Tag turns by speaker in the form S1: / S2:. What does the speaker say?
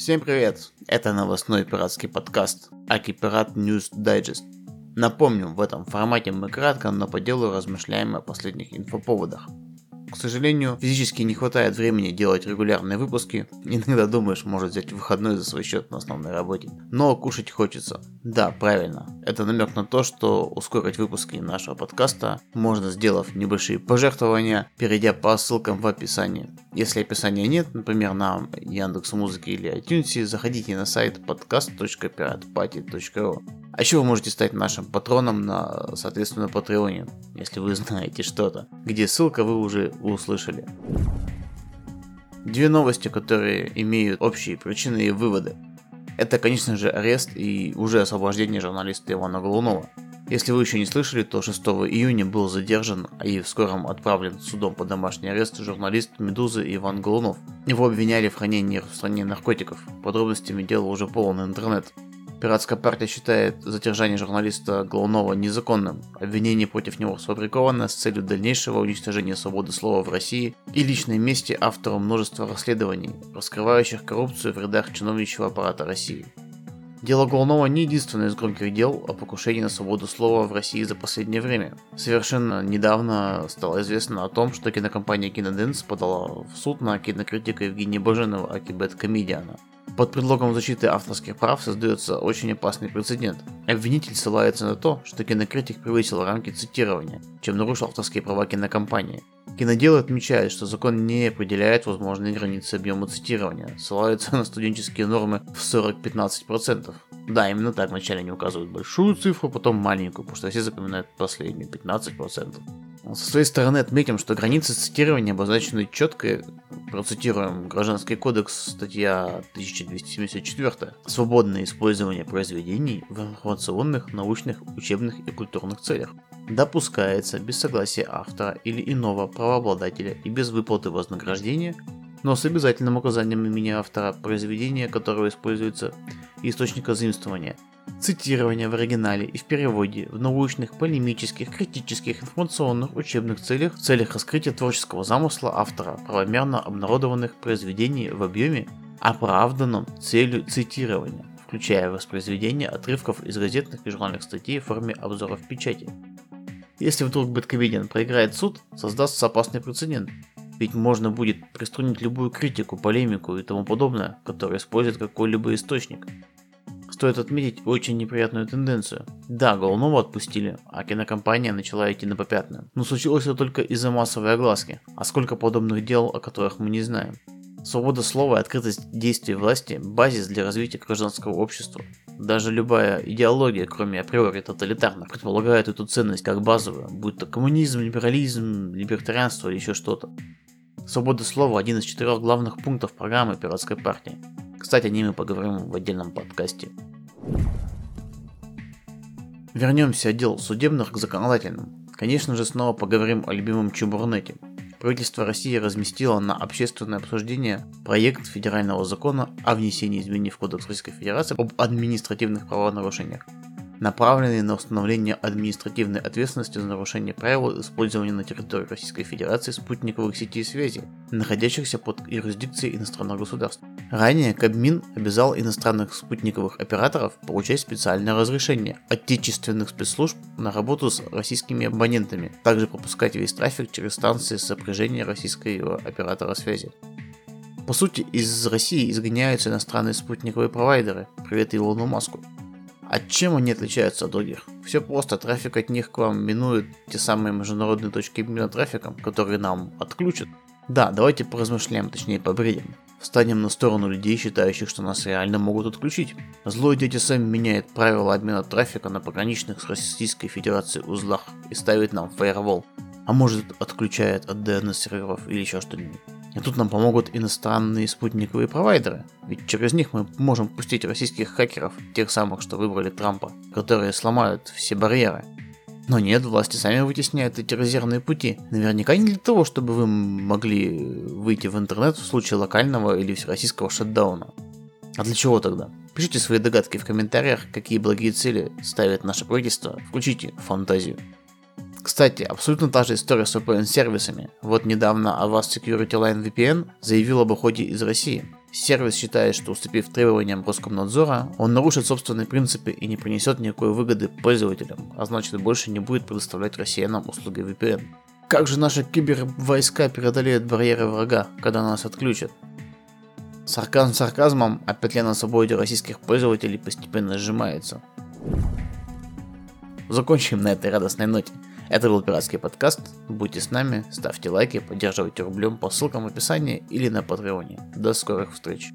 S1: Всем привет! Это новостной пиратский подкаст Аки Пират News Digest. Напомню, в этом формате мы кратко, но по делу размышляем о последних инфоповодах. К сожалению, физически не хватает времени делать регулярные выпуски. Иногда думаешь, может взять выходной за свой счет на основной работе. Но кушать хочется. Да, правильно. Это намек на то, что ускорить выпуски нашего подкаста можно, сделав небольшие пожертвования, перейдя по ссылкам в описании. Если описания нет, например, на Яндекс Музыке или iTunes, заходите на сайт podcast.piratparty.ru а еще вы можете стать нашим патроном на, соответственно, Патреоне, если вы знаете что-то, где ссылка вы уже услышали. Две новости, которые имеют общие причины и выводы. Это, конечно же, арест и уже освобождение журналиста Ивана Голунова. Если вы еще не слышали, то 6 июня был задержан и в скором отправлен судом под домашний арест журналист «Медузы» Иван Голунов. Его обвиняли в хранении и распространении наркотиков. Подробностями дела уже полон интернет. Пиратская партия считает задержание журналиста Главного незаконным. Обвинение против него сфабриковано с целью дальнейшего уничтожения свободы слова в России и личной мести автору множества расследований, раскрывающих коррупцию в рядах чиновничьего аппарата России. Дело Голунова не единственное из громких дел о покушении на свободу слова в России за последнее время. Совершенно недавно стало известно о том, что кинокомпания Киноденс подала в суд на кинокритика Евгения Баженова Акибет Комедиана – под предлогом защиты авторских прав создается очень опасный прецедент. Обвинитель ссылается на то, что кинокритик превысил рамки цитирования, чем нарушил авторские права кинокомпании. Киноделы отмечают, что закон не определяет возможные границы объема цитирования, ссылаются на студенческие нормы в 40-15%. Да, именно так вначале не указывают большую цифру, потом маленькую, потому что все запоминают последние 15%. Со своей стороны отметим, что границы цитирования обозначены четко, процитируем Гражданский кодекс, статья 1274, свободное использование произведений в информационных, научных, учебных и культурных целях. Допускается без согласия автора или иного правообладателя и без выплаты вознаграждения, но с обязательным указанием имени автора произведения, которого используется, и источника заимствования – Цитирование в оригинале и в переводе в научных, полемических, критических, информационных, учебных целях в целях раскрытия творческого замысла автора правомерно обнародованных произведений в объеме, оправданном целью цитирования, включая воспроизведение отрывков из газетных и журнальных статей в форме обзоров печати. Если вдруг Бэткомедиан проиграет суд, создастся опасный прецедент, ведь можно будет приструнить любую критику, полемику и тому подобное, которое использует какой-либо источник – Стоит отметить очень неприятную тенденцию. Да, Голунова отпустили, а кинокомпания начала идти на попятную. Но случилось это только из-за массовой огласки. А сколько подобных дел, о которых мы не знаем. Свобода слова и открытость действий власти – базис для развития гражданского общества. Даже любая идеология, кроме априори тоталитарных, предполагает эту ценность как базовую, будь то коммунизм, либерализм, либертарианство или еще что-то. Свобода слова – один из четырех главных пунктов программы пиратской партии. Кстати, о ней мы поговорим в отдельном подкасте. Вернемся отдел судебных к законодательным. Конечно же, снова поговорим о любимом Чебурнете. Правительство России разместило на общественное обсуждение проект федерального закона о внесении изменений в Кодекс Российской Федерации об административных правонарушениях направленные на установление административной ответственности за нарушение правил использования на территории Российской Федерации спутниковых сетей связи, находящихся под юрисдикцией иностранных государств. Ранее Кабмин обязал иностранных спутниковых операторов получать специальное разрешение отечественных спецслужб на работу с российскими абонентами, также пропускать весь трафик через станции сопряжения российского оператора связи. По сути, из России изгоняются иностранные спутниковые провайдеры, привет Илону Маску, а чем они отличаются от других? Все просто, трафик от них к вам минует те самые международные точки обмена трафиком, которые нам отключат. Да, давайте поразмышляем, точнее побредим. Встанем на сторону людей, считающих, что нас реально могут отключить. Злой дядя Сэм меняет правила обмена трафика на пограничных с Российской Федерацией узлах и ставит нам фаервол. А может отключает от DNS серверов или еще что-нибудь. И тут нам помогут иностранные спутниковые провайдеры, ведь через них мы можем пустить российских хакеров, тех самых, что выбрали Трампа, которые сломают все барьеры. Но нет, власти сами вытесняют эти резервные пути. Наверняка не для того, чтобы вы могли выйти в интернет в случае локального или всероссийского шатдауна. А для чего тогда? Пишите свои догадки в комментариях, какие благие цели ставит наше правительство. Включите фантазию. Кстати, абсолютно та же история с VPN-сервисами. Вот недавно Avast Security Line VPN заявил об уходе из России. Сервис считает, что уступив требованиям Роскомнадзора, он нарушит собственные принципы и не принесет никакой выгоды пользователям, а значит больше не будет предоставлять россиянам услуги VPN. Как же наши кибервойска преодолеют барьеры врага, когда нас отключат? Сарказм сарказмом, а петля на свободе российских пользователей постепенно сжимается. Закончим на этой радостной ноте. Это был пиратский подкаст. Будьте с нами, ставьте лайки, поддерживайте рублем по ссылкам в описании или на Патреоне. До скорых встреч.